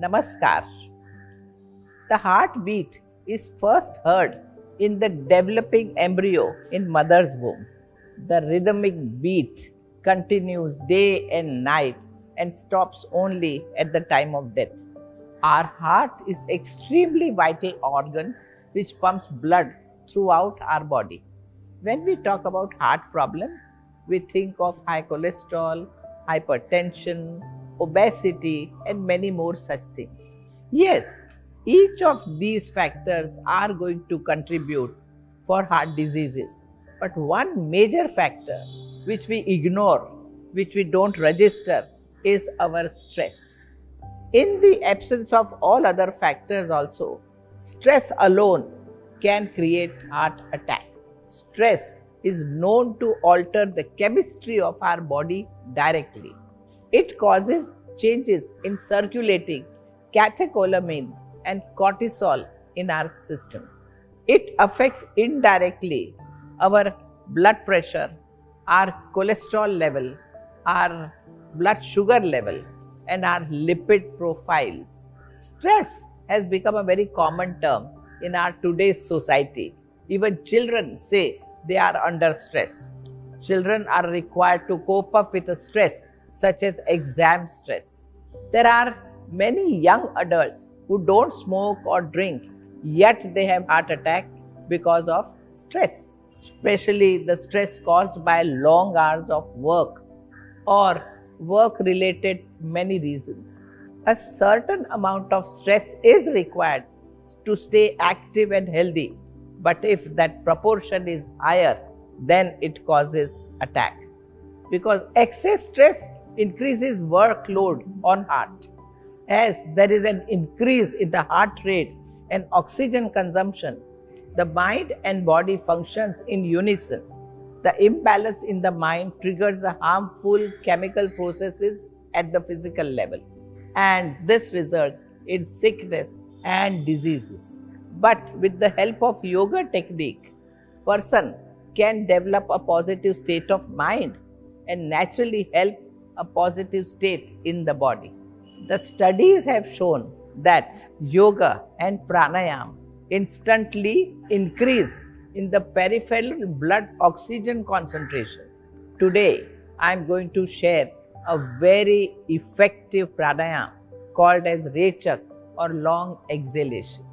Namaskar. The heartbeat is first heard in the developing embryo in mother's womb. The rhythmic beat continues day and night and stops only at the time of death. Our heart is extremely vital organ which pumps blood throughout our body. When we talk about heart problems, we think of high cholesterol, hypertension, obesity, and many more such things. Yes, each of these factors are going to contribute for heart diseases. But one major factor which we ignore, which we don't register, is our stress. In the absence of all other factors, also, stress alone can create heart attack. Stress is known to alter the chemistry of our body directly. It causes changes in circulating catecholamine and cortisol in our system. It affects indirectly our blood pressure, our cholesterol level, our blood sugar level, and our lipid profiles. Stress has become a very common term in our today's society. Even children say they are under stress. Children are required to cope up with the stress such as exam stress. There are many young adults who don't smoke or drink, yet they have heart attack because of stress, especially the stress caused by long hours of work or work related many reasons. A certain amount of stress is required to stay active and healthy, but if that proportion is higher, then it causes attack. Because excess stress increases workload on heart as there is an increase in the heart rate and oxygen consumption, the mind and body functions in unison. The imbalance in the mind triggers the harmful chemical processes at the physical level, and this results in sickness and diseases. But with the help of yoga technique, person can develop a positive state of mind and naturally help a positive state in the body. The studies have shown that yoga and pranayam instantly increase in the peripheral blood oxygen concentration. Today, I am going to share a very effective pranayam called as Rechak or long exhalation.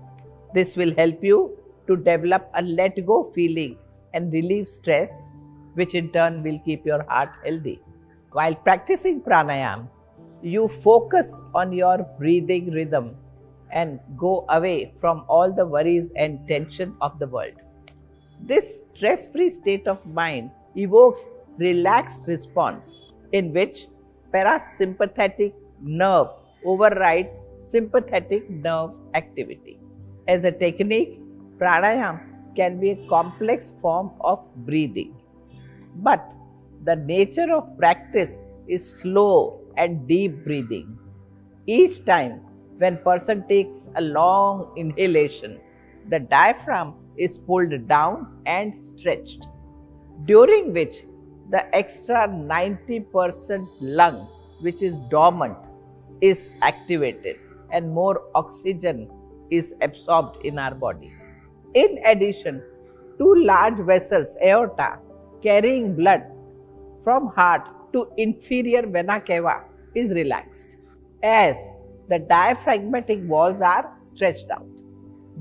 This will help you to develop a let go feeling and relieve stress, which in turn will keep your heart healthy. While practicing pranayam, you focus on your breathing rhythm and go away from all the worries and tension of the world. This stress free state of mind evokes relaxed response in which parasympathetic nerve overrides sympathetic nerve activity. As a technique, pranayam can be a complex form of breathing. But the nature of practice is slow and deep breathing. Each time when person takes a long inhalation, the diaphragm is pulled down and stretched, during which the extra 90% lung, which is dormant, is activated and more oxygen is absorbed in our body. In addition, two large vessels, aorta, carrying blood from heart to inferior vena cava is relaxed as the diaphragmatic walls are stretched out.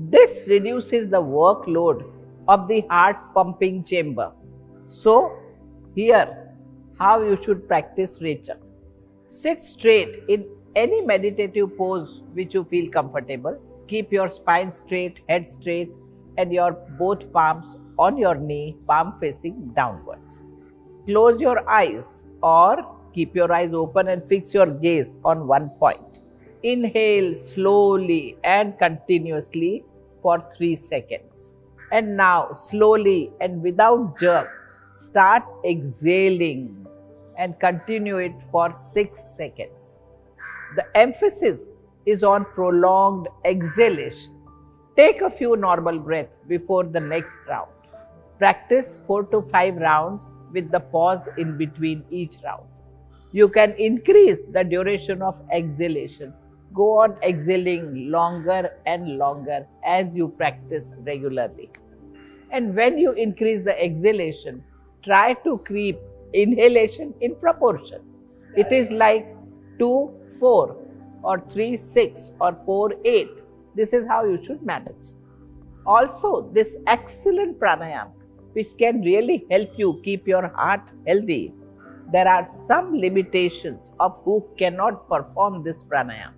This reduces the workload of the heart pumping chamber. So, here how you should practice Rechak. Sit straight in any meditative pose which you feel comfortable. Keep your spine straight, head straight, and your both palms on your knee, palm facing downwards. Close your eyes or keep your eyes open and fix your gaze on one point. Inhale slowly and continuously for 3 seconds. And now, slowly and without jerk, start exhaling and continue it for 6 seconds. The emphasis is on prolonged exhalation. Take a few normal breaths before the next round. Practice 4 to 5 rounds with the pause in between each round. You can increase the duration of exhalation go on exhaling longer and longer as you practice regularly. And when you increase the exhalation, try to keep inhalation in proportion. It is like 2 4 or 3 6 or 4 8. This is how you should manage. Also, this excellent pranayama, which can really help you keep your heart healthy, there are some limitations of who cannot perform this pranayama.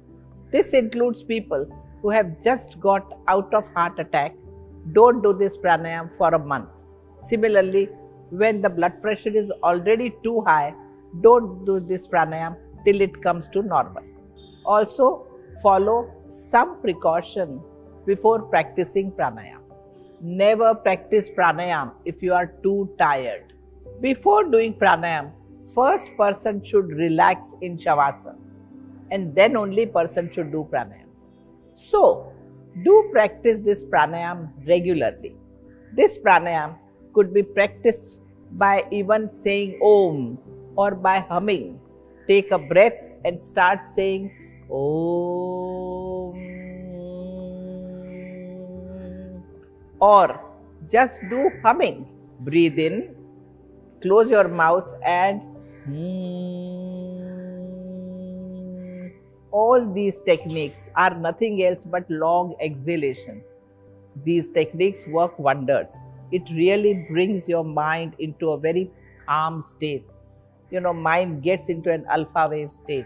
This includes people who have just got out of heart attack. Don't do this pranayama for a month. Similarly, when the blood pressure is already too high, don't do this pranayama till it comes to normal. Also, follow some precaution before practicing pranayam. Never practice pranayam if you are too tired. Before doing pranayam, first person should relax in shavasana and then only person should do pranayam. So, do practice this pranayam regularly. This pranayam could be practiced by even saying Om or by humming. Take a breath and start saying Om or just do humming. Breathe in, close your mouth, and hmm. all these techniques are nothing else but long exhalation. These techniques work wonders. It really brings your mind into a very calm state. You know, mind gets into an alpha wave state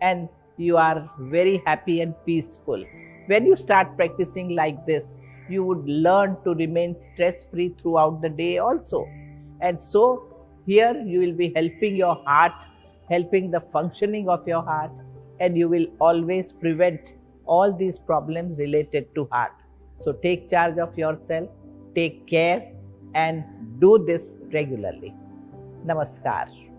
and you are very happy and peaceful. When you start practicing like this, you would learn to remain stress free throughout the day also. And so, here you will be helping your heart, helping the functioning of your heart, and you will always prevent all these problems related to heart. So, take charge of yourself, take care, and do this regularly. Namaskar.